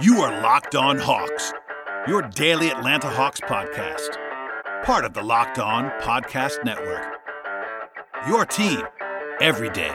You are Locked On Hawks, your daily Atlanta Hawks podcast, part of the Locked On Podcast Network. Your team every day.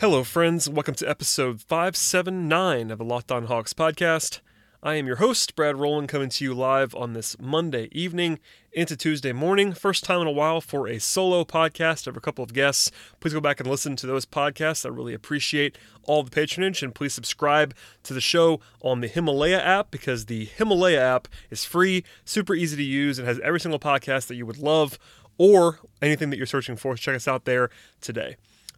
Hello, friends. Welcome to episode 579 of the Locked On Hawks podcast. I am your host, Brad Rowland, coming to you live on this Monday evening into Tuesday morning. First time in a while for a solo podcast of a couple of guests. Please go back and listen to those podcasts. I really appreciate all the patronage, and please subscribe to the show on the Himalaya app because the Himalaya app is free, super easy to use, and has every single podcast that you would love or anything that you're searching for. Check us out there today.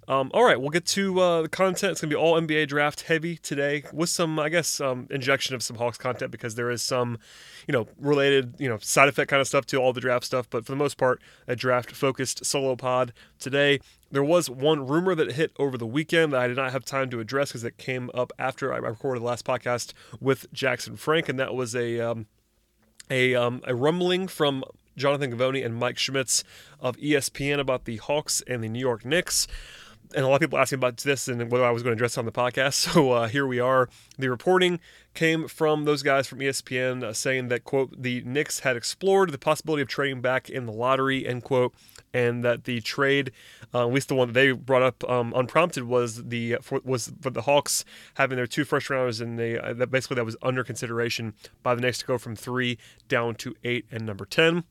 Um, all right, we'll get to uh, the content. It's going to be all NBA draft heavy today with some, I guess, um, injection of some Hawks content because there is some, you know, related, you know, side effect kind of stuff to all the draft stuff. But for the most part, a draft focused solo pod today. There was one rumor that hit over the weekend that I did not have time to address because it came up after I recorded the last podcast with Jackson Frank, and that was a um, a um, a rumbling from Jonathan Givony and Mike Schmitz of ESPN about the Hawks and the New York Knicks and a lot of people asking about this and whether I was going to address it on the podcast. So uh, here we are. The reporting came from those guys from ESPN uh, saying that quote the Knicks had explored the possibility of trading back in the lottery end quote, and that the trade, uh, at least the one that they brought up um, unprompted, was the for, was for the Hawks having their two first rounders and they uh, that basically that was under consideration by the Knicks to go from three down to eight and number ten.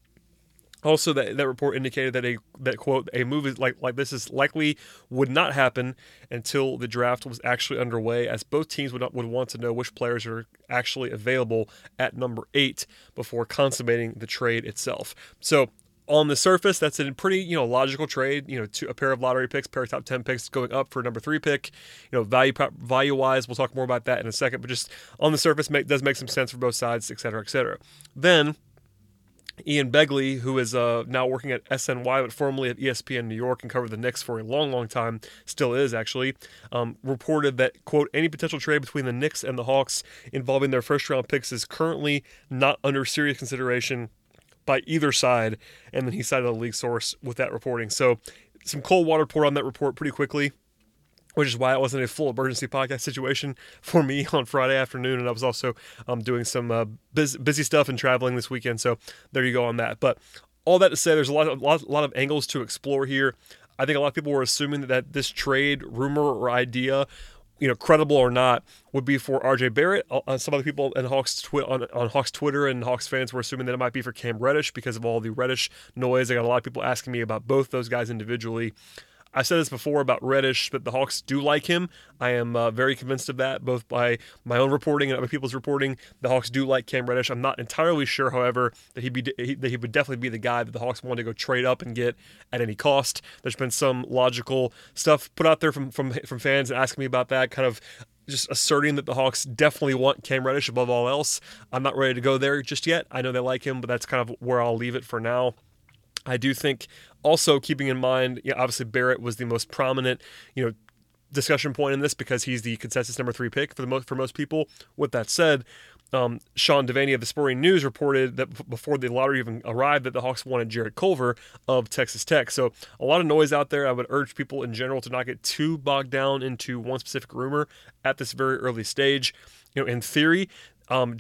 Also, that, that report indicated that a that quote a move like like this is likely would not happen until the draft was actually underway, as both teams would not, would want to know which players are actually available at number eight before consummating the trade itself. So on the surface, that's a pretty you know logical trade. You know, a pair of lottery picks, pair of top ten picks going up for a number three pick. You know, value value wise, we'll talk more about that in a second. But just on the surface, make, does make some sense for both sides, et cetera, et cetera. Then Ian Begley, who is uh, now working at SNY, but formerly at ESPN New York and covered the Knicks for a long, long time, still is actually, um, reported that, quote, any potential trade between the Knicks and the Hawks involving their first round picks is currently not under serious consideration by either side. And then he cited a league source with that reporting. So some cold water poured on that report pretty quickly which is why it wasn't a full emergency podcast situation for me on Friday afternoon. And I was also um, doing some uh, busy, busy stuff and traveling this weekend. So there you go on that. But all that to say, there's a lot, of, lot, a lot of angles to explore here. I think a lot of people were assuming that this trade rumor or idea, you know, credible or not, would be for RJ Barrett. Uh, some other people in Hawks twi- on, on Hawks Twitter and Hawks fans were assuming that it might be for Cam Reddish because of all the Reddish noise. I got a lot of people asking me about both those guys individually. I said this before about Reddish, but the Hawks do like him. I am uh, very convinced of that, both by my own reporting and other people's reporting. The Hawks do like Cam Reddish. I'm not entirely sure, however, that he'd be that he would definitely be the guy that the Hawks want to go trade up and get at any cost. There's been some logical stuff put out there from from from fans asking me about that, kind of just asserting that the Hawks definitely want Cam Reddish above all else. I'm not ready to go there just yet. I know they like him, but that's kind of where I'll leave it for now. I do think also keeping in mind, you know, obviously Barrett was the most prominent, you know, discussion point in this because he's the consensus number three pick for the most for most people. With that said, um, Sean Deveney of the Sporting News reported that before the lottery even arrived, that the Hawks wanted Jarrett Culver of Texas Tech. So a lot of noise out there. I would urge people in general to not get too bogged down into one specific rumor at this very early stage. You know, in theory, um,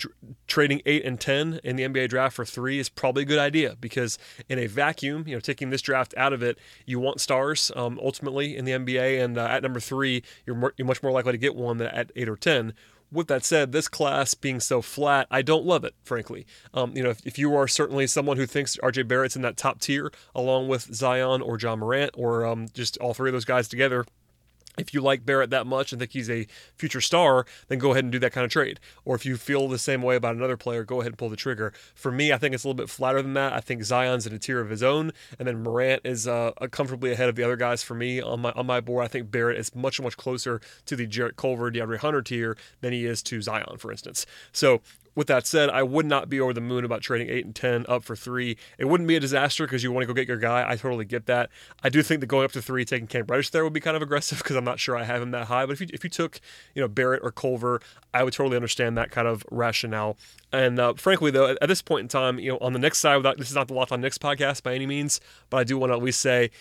trading eight and ten in the NBA draft for three is probably a good idea because in a vacuum, you know, taking this draft out of it, you want stars um, ultimately in the NBA, and uh, at number three, you're, more, you're much more likely to get one than at eight or ten. With that said, this class being so flat, I don't love it, frankly. Um, you know, if, if you are certainly someone who thinks RJ Barrett's in that top tier, along with Zion or Ja Morant, or um, just all three of those guys together, if you like Barrett that much and think he's a future star, then go ahead and do that kind of trade. Or if you feel the same way about another player, go ahead and pull the trigger. For me, I think it's a little bit flatter than that. I think Zion's in a tier of his own, and then Morant is uh, comfortably ahead of the other guys for me on my on my board. I think Barrett is much much closer to the Jarrett Culver, DeAndre Hunter tier than he is to Zion, for instance. So with that said, I would not be over the moon about trading eight and ten up for three. It wouldn't be a disaster because you want to go get your guy. I totally get that. I do think that going up to three, taking Cam Reddish there would be kind of aggressive because I'm not sure I have him that high. But if you if you took you know Barrett or Culver, I would totally understand that kind of rationale. And uh, frankly, though, at, at, this point in time, you know, on the Knicks side, without this is not the Locked On Knicks podcast by any means, but I do want to at least say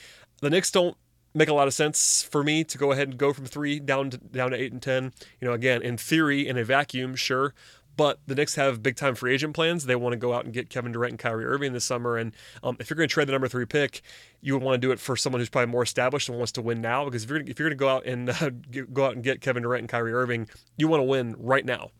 the Knicks don't make a lot of sense for me to go ahead and go from three down to down to eight and ten. You know, again, in theory, in a vacuum, sure, but the Knicks have big time free agent plans. They want to go out and get Kevin Durant and Kyrie Irving this summer. And um, if you're going to trade the number three pick, you would want to do it for someone who's probably more established and wants to win now. Because if you're if you're going to go out and uh, go out and get Kevin Durant and Kyrie Irving, you want to win right now.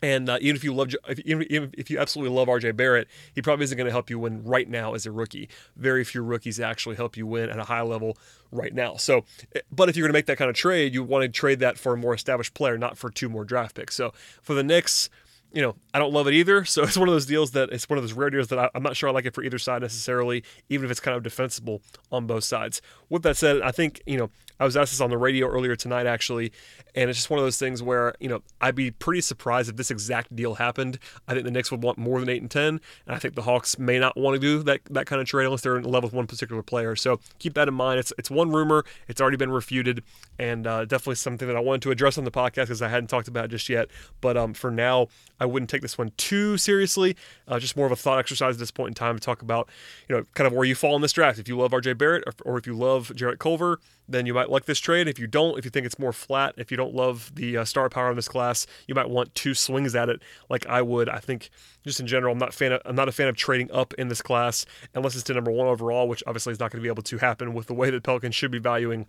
And uh, even if you love, if, even, if you absolutely love RJ Barrett, he probably isn't going to help you win right now as a rookie. Very few rookies actually help you win at a high level right now. So, eh, but if you're going to make that kind of trade, you want to trade that for a more established player, not for two more draft picks. So for the Knicks, you know, I don't love it either. So it's one of those deals that it's one of those rare deals that I, am not sure I like it for either side necessarily, even if it's kind of defensible on both sides. With that said, I think, you know, I was asked this on the radio earlier tonight, actually, and it's just one of those things where, you know, I'd be pretty surprised if this exact deal happened. I think the Knicks would want more than 8 and 10, and I think the Hawks may not want to do that, that kind of trade unless they're in love with one particular player. So keep that in mind. It's, it's one rumor, it's already been refuted, and uh, definitely something that I wanted to address on the podcast because I hadn't talked about it just yet. But um, for now, I wouldn't take this one too seriously. Uh, just more of a thought exercise at this point in time to talk about, you know, kind of where you fall in this draft. If you love RJ Barrett or, or if you love Jarrett Culver, then you might like this trade. If you don't, if you think it's more flat, if you don't love the uh, star power in this class, you might want two swings at it, like I would. I think just in general, I'm not fan. Of, I'm not a fan of trading up in this class unless it's to number one overall, which obviously is not going to be able to happen with the way that Pelicans should be valuing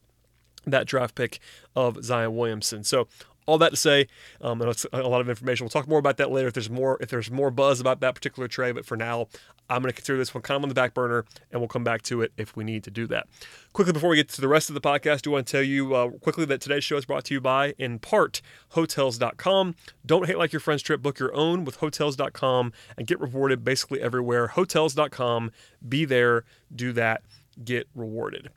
that draft pick of Zion Williamson. So all that to say, um, and it's a lot of information. We'll talk more about that later if there's more if there's more buzz about that particular trade. But for now, I'm going to consider this one kind of on the back burner, and we'll come back to it if we need to do that. Quickly before we get to the rest of the podcast, do want to tell you uh, quickly that today's show is brought to you by, in part, Hotels.com. Don't hate like your friend's trip. Book your own with Hotels.com and get rewarded basically everywhere. Hotels.com. Be there. Do that. Get rewarded.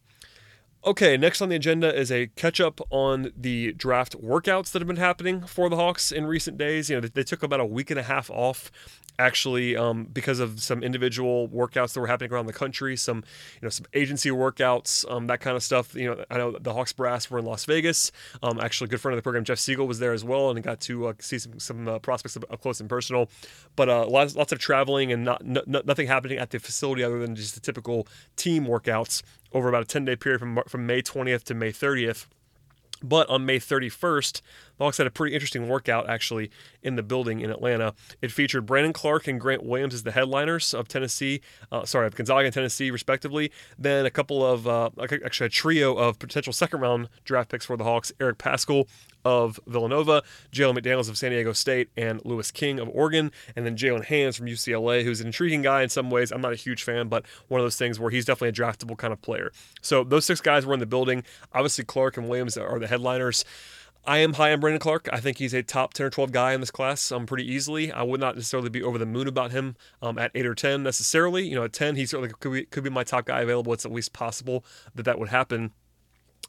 Okay, next on the agenda is a catch up on the draft workouts that have been happening for the Hawks in recent days. You know, they took about a week and a half off actually um, because of some individual workouts that were happening around the country, some you know some agency workouts, um, that kind of stuff. You know, I know the Hawks brass were in Las Vegas. Um, actually, a good friend of the program, Jeff Siegel, was there as well, and got to uh, see some some uh, prospects up close and personal. But uh, lots lots of traveling and not nothing happening at the facility other than just the typical team workouts over about a 10 day period from from May 20th to May 30th. But on May 31st, the Hawks had a pretty interesting workout actually in the building in Atlanta. It featured Brandon Clarke and Grant Williams as the headliners of Tennessee, uh, sorry, of Gonzaga and Tennessee, respectively. Then a couple of, uh, actually a trio of potential second round draft picks for the Hawks Eric Paschall of Villanova, Jalen McDaniels of San Diego State, and Louis King of Oregon, and then Jaylen Hands from UCLA, who's an intriguing guy in some ways. I'm not a huge fan, but one of those things where he's definitely a draftable kind of player. So those six guys were in the building. Obviously, Clarke and Williams are the headliners. I am high on Brandon Clarke. I think he's a top 10 or 12 guy in this class um, pretty easily. I would not necessarily be over the moon about him um, at 8 or 10 necessarily. You know, at 10, he certainly could be, could be my top guy available. It's at least possible that that would happen.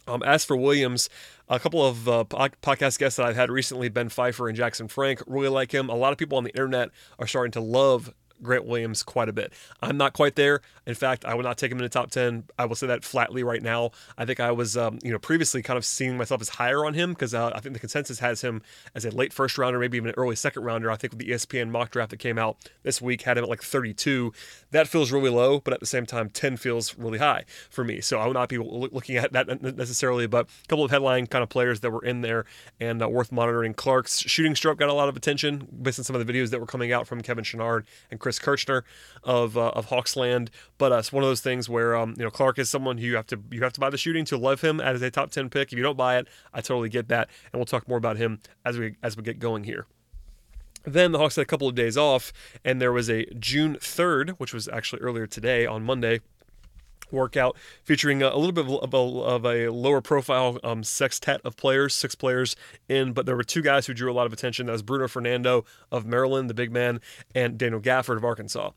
Um, as for Williams, a couple of uh, podcast guests that I've had recently, Ben Pfeiffer and Jackson Frank, really like him. A lot of people on the internet are starting to love Grant Williams quite a bit. I'm not quite there. In fact, I would not take him in the top 10. I will say that flatly right now. I think I was, um, you know, previously kind of seeing myself as higher on him because uh, I think the consensus has him as a late first rounder, maybe even an early second rounder. I think with the ESPN mock draft that came out this week had him at like 32. That feels really low, but at the same time, 10 feels really high for me. So I would not be looking at that necessarily, but a couple of headline kind of players that were in there and uh, worth monitoring. Clarke's shooting stroke got a lot of attention based on some of the videos that were coming out from Kevin Chouinard and Chris Kirschner of uh, of Hawksland. But uh, it's one of those things where um, you know Clarke is someone who you have to you have to buy the shooting to love him as a top ten pick. If you don't buy it, I totally get that, and we'll talk more about him as we as we get going here. Then the Hawks had a couple of days off, and there was a June 3rd, which was actually earlier today on Monday, workout featuring a, little bit of a, of a lower profile um, sextet of players, six players in, but there were two guys who drew a lot of attention. That was Bruno Fernando of Maryland, the big man, and Daniel Gafford of Arkansas.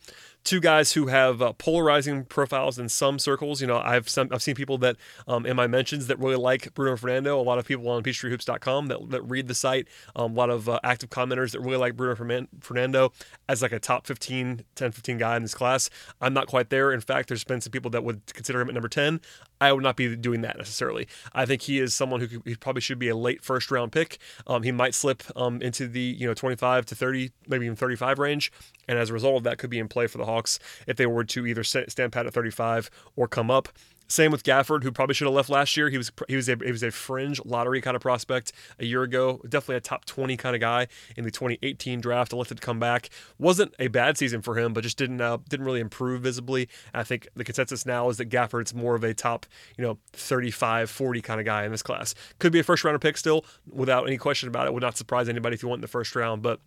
Two guys who have uh, polarizing profiles in some circles. You know, I've some, I've seen people that um, in my mentions that really like Bruno Fernando. A lot of people on PeachtreeHoops.com that, that read the site. Um, a lot of uh, active commenters that really like Bruno Fernando as like a top 15, 10, 15 guy in this class. I'm not quite there. In fact, there's been some people that would consider him at number 10. I would not be doing that necessarily. I think he is someone who could, he probably should be a late first round pick. Um, he might slip um, into the you know 25 to 30, maybe even 35 range, and as a result of that, could be in play for the Hawks if they were to either stand pat at 35 or come up. Same with Gafford, who probably should have left last year. He was he was a he was a fringe lottery kind of prospect a year ago. Definitely a top 20 kind of guy in the 2018 draft. Elected to come back. wasn't a bad season for him, but just didn't uh, didn't really improve visibly. I think the consensus now is that Gafford's more of a top you know 35 40 kind of guy in this class. Could be a first rounder pick still, without any question about it. Would not surprise anybody if he went in the first round, but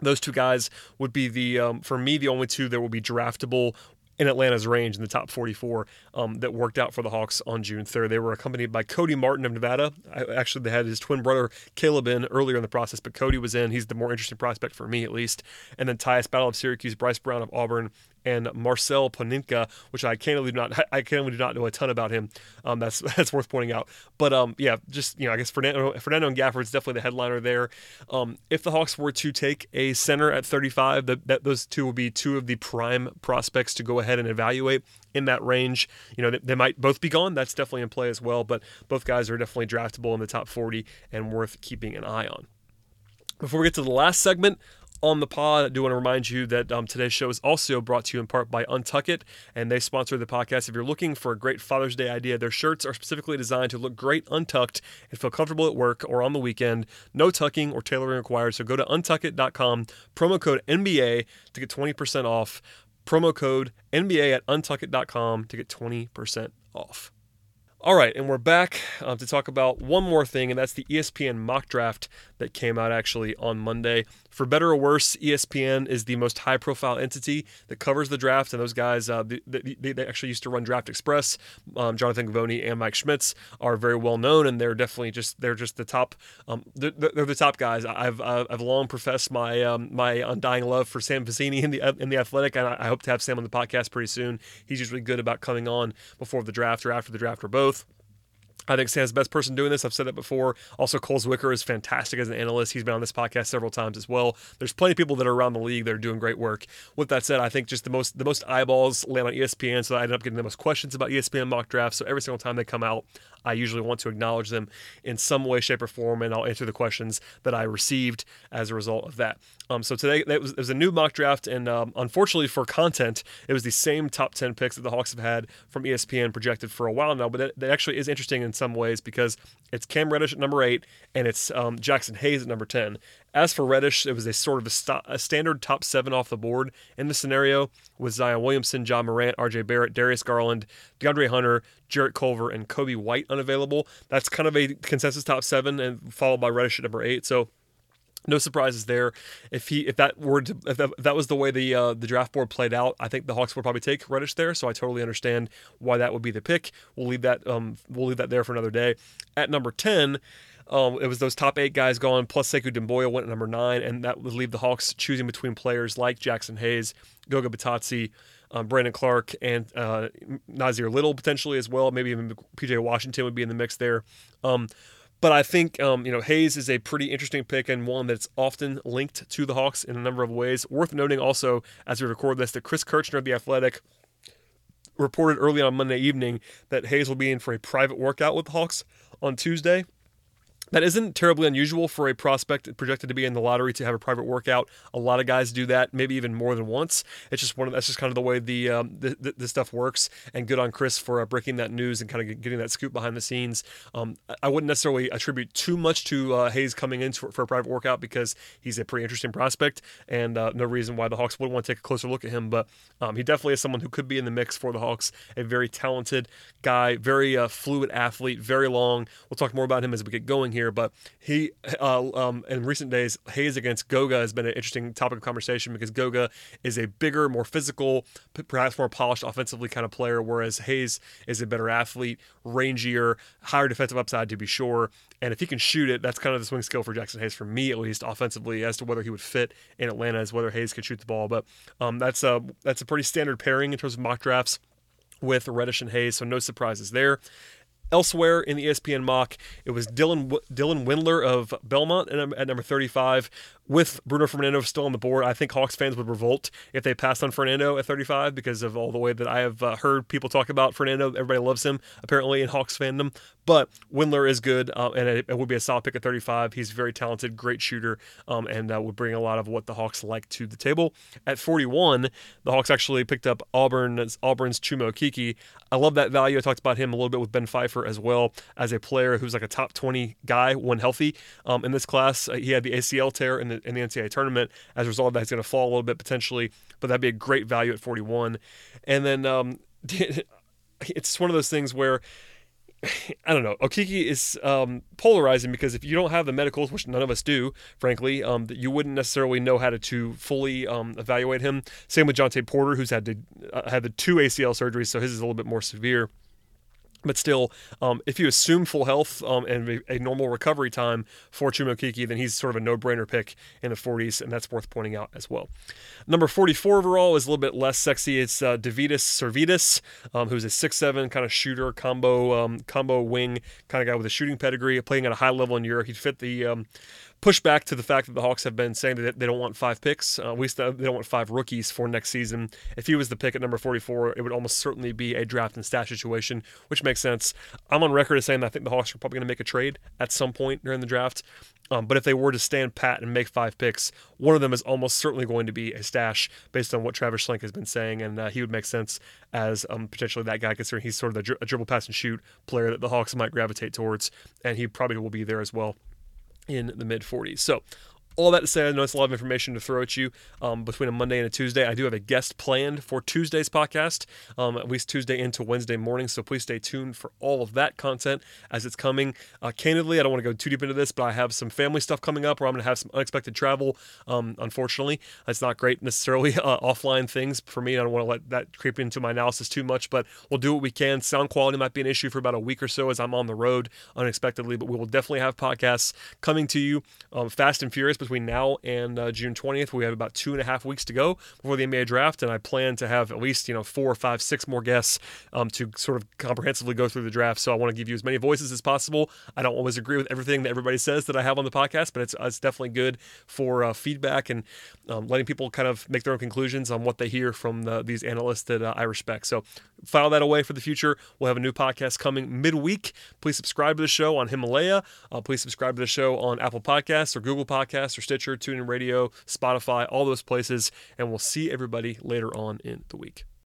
those two guys would be the um, for me the only two that will be draftable in Atlanta's range in the top 44 um, that worked out for the Hawks on June 3rd. They were accompanied by Cody Martin of Nevada. I, actually, they had his twin brother Caleb in earlier in the process, but Cody was in. He's the more interesting prospect for me, at least. And then Tyus Battle of Syracuse, Bryce Brown of Auburn, and Marcel Paninka, which I candidly do not I candidly do not know a ton about him. Um, that's that's worth pointing out. But um, yeah, just you know, I guess Fernando Fernando and Gafford's definitely the headliner there. Um, if the Hawks were to take a center at 35, that, that those two would be two of the prime prospects to go ahead and evaluate in that range. You know, they, they might both be gone. That's definitely in play as well. But both guys are definitely draftable in the top 40 and worth keeping an eye on. Before we get to the last segment, on the pod. I do want to remind you that um, today's show is also brought to you in part by Untuck It, and they sponsor the podcast. If you're looking for a great Father's Day idea, their shirts are specifically designed to look great untucked and feel comfortable at work or on the weekend. No tucking or tailoring required. So go to untuckit.com, promo code NBA to get 20% off. Promo code NBA at untuckit.com to get 20% off. All right, and we're back uh, to talk about one more thing, and that's the ESPN mock draft that came out actually on Monday. For better or worse, ESPN is the most high profile entity that covers the draft, and those guys, uh, they, they, they, actually used to run Draft Express. Um, Jonathan Givony and Mike Schmitz are very well known, and they're definitely just they're just the top. Um, they're, they're, the top guys. I've I've long professed my um, my undying love for Sam Vecenie in the in the Athletic, and I hope to have Sam on the podcast pretty soon. He's usually good about coming on before the draft or after the draft or both. I think Sam's the best person doing this. I've said that before. Also, Cole Zwicker is fantastic as an analyst. He's been on this podcast several times as well. There's plenty of people that are around the league that are doing great work. With that said, I think just the most the most eyeballs land on ESPN, so I end up getting the most questions about ESPN mock drafts. So every single time they come out, I usually want to acknowledge them in some way, shape, or form, and I'll answer the questions that I received as a result of that. Um, so today it was, was, a new mock draft, and um, unfortunately for content, it was the same top 10 picks that the Hawks have had from ESPN projected for a while now. But that, that actually is interesting in some ways because it's Cam Reddish at number eight, and it's um, Jaxson Hayes at number 10. As for Reddish, it was a sort of a, st- a, standard top seven off the board in the scenario with Zion Williamson, Ja Morant, RJ Barrett, Darius Garland, DeAndre Hunter, Jarrett Culver, and Coby White unavailable. That's kind of a consensus top seven, and followed by Reddish at number eight. So no surprises there. If he if that were to, if, that, if that was the way the uh, the draft board played out, I think the Hawks would probably take Reddish there. So I totally understand why that would be the pick. We'll leave that um we'll leave that there for another day. At number ten. Um, it was those top eight guys gone, plus Sekou Doumbouya went at number nine, and that would leave the Hawks choosing between players like Jaxson Hayes, Goga Bitadze, um, Brandon Clarke, and uh, Nassir Little potentially as well. Maybe even PJ Washington would be in the mix there. Um, but I think um, you know Hayes is a pretty interesting pick and one that's often linked to the Hawks in a number of ways. Worth noting also as we record this that Chris Kirschner of the Athletic reported early on Monday evening that Hayes will be in for a private workout with the Hawks on Tuesday. That isn't terribly unusual for a prospect projected to be in the lottery to have a private workout. A lot of guys do that, maybe even more than once. It's just one of that's just kind of the way the um, the, the, the, stuff works. And good on Chris for uh, breaking that news and kind of getting that scoop behind the scenes. Um, I wouldn't necessarily attribute too much to uh, Hayes coming in for, for, a private workout because he's a pretty interesting prospect, and uh, no reason why the Hawks wouldn't want to take a closer look at him. But um, he definitely is someone who could be in the mix for the Hawks. A very talented guy, very uh, fluid athlete, very long. We'll talk more about him as we get going here here, but he uh, um, in recent days Hayes against Goga has been an interesting topic of conversation because Goga is a bigger, more physical, perhaps more polished offensively kind of player, whereas Hayes is a better athlete, rangier, higher defensive upside to be sure. And if he can shoot it, that's kind of the swing skill for Jaxson Hayes, for me at least, offensively, as to whether he would fit in Atlanta, as whether Hayes could shoot the ball. But um, that's a that's a pretty standard pairing in terms of mock drafts with Reddish and Hayes, so no surprises there. Elsewhere in the ESPN mock, it was Dylan Dylan Windler of Belmont at number 35 with Bruno Fernando still on the board, I think Hawks fans would revolt if they passed on Fernando at 35 because of all the way that I have uh, heard people talk about Fernando. Everybody loves him apparently in Hawks fandom. But Windler is good, uh, and it, it, would be a solid pick at 35. He's very talented, great shooter, um, and uh, would bring a lot of what the Hawks like to the table. At 41, the Hawks actually picked up Auburn's Auburn's Chuma Okeke. I love that value. I talked about him a little bit with Ben Pfeiffer as well as a player who's like a top 20 guy when healthy um, in this class. Uh, he had the ACL tear in the in the NCAA tournament. As a result of that, he's going to fall a little bit potentially, but that'd be a great value at 41. And then um, it's one of those things where I don't know. Okeke is um, polarizing because if you don't have the medicals, which none of us do, frankly, um, you wouldn't necessarily know how to, to fully um, evaluate him. Same with Jontay Porter, who's had to uh, had the two ACL surgeries, so his is a little bit more severe. But still, um, if you assume full health um, and a, normal recovery time for Chuma Okeke, then he's sort of a no-brainer pick in the 40s, and that's worth pointing out as well. Number 44 overall is a little bit less sexy. It's uh, Sirvydis, um, who's a 6'7 kind of shooter, combo um, combo wing kind of guy with a shooting pedigree, playing at a high level in Europe. He'd fit the um, push back to the fact that the Hawks have been saying that they don't want five picks. Uh, at least they don't want five rookies for next season. If he was the pick at number 44, it would almost certainly be a draft and stash situation, which makes sense. I'm on record as saying that I think the Hawks are probably going to make a trade at some point during the draft. Um, but if they were to stand pat and make five picks, one of them is almost certainly going to be a stash based on what Travis Schlenk has been saying, and uh, he would make sense as um, potentially that guy, considering he's sort of the dri- dribble, pass, and shoot player that the Hawks might gravitate towards, and he probably will be there as well in the mid 40s. So all that to say, I know it's a lot of information to throw at you um, between a Monday and a Tuesday. I do have a guest planned for Tuesday's podcast, um, at least Tuesday into Wednesday morning. So please stay tuned for all of that content as it's coming. Uh, candidly, I don't want to go too deep into this, but I have some family stuff coming up where I'm going to have some unexpected travel. Um, unfortunately, it's not great necessarily uh, offline things for me. I don't want to let that creep into my analysis too much, but we'll do what we can. Sound quality might be an issue for about a week or so as I'm on the road unexpectedly, but we will definitely have podcasts coming to you um, fast and furious between now and uh, June 20th. We have about two and a half weeks to go before the NBA draft, and I plan to have at least you know four, five, six more guests um, to sort of comprehensively go through the draft. So I want to give you as many voices as possible. I don't always agree with everything that everybody says that I have on the podcast, but it's it's definitely good for uh, feedback and um, letting people kind of make their own conclusions on what they hear from the, these analysts that uh, I respect. So file that away for the future. We'll have a new podcast coming midweek. Please subscribe to the show on Himalaya. Uh, please subscribe to the show on Apple Podcasts or Google Podcasts or Stitcher, TuneIn Radio, Spotify, all those places. And we'll see everybody later on in the week.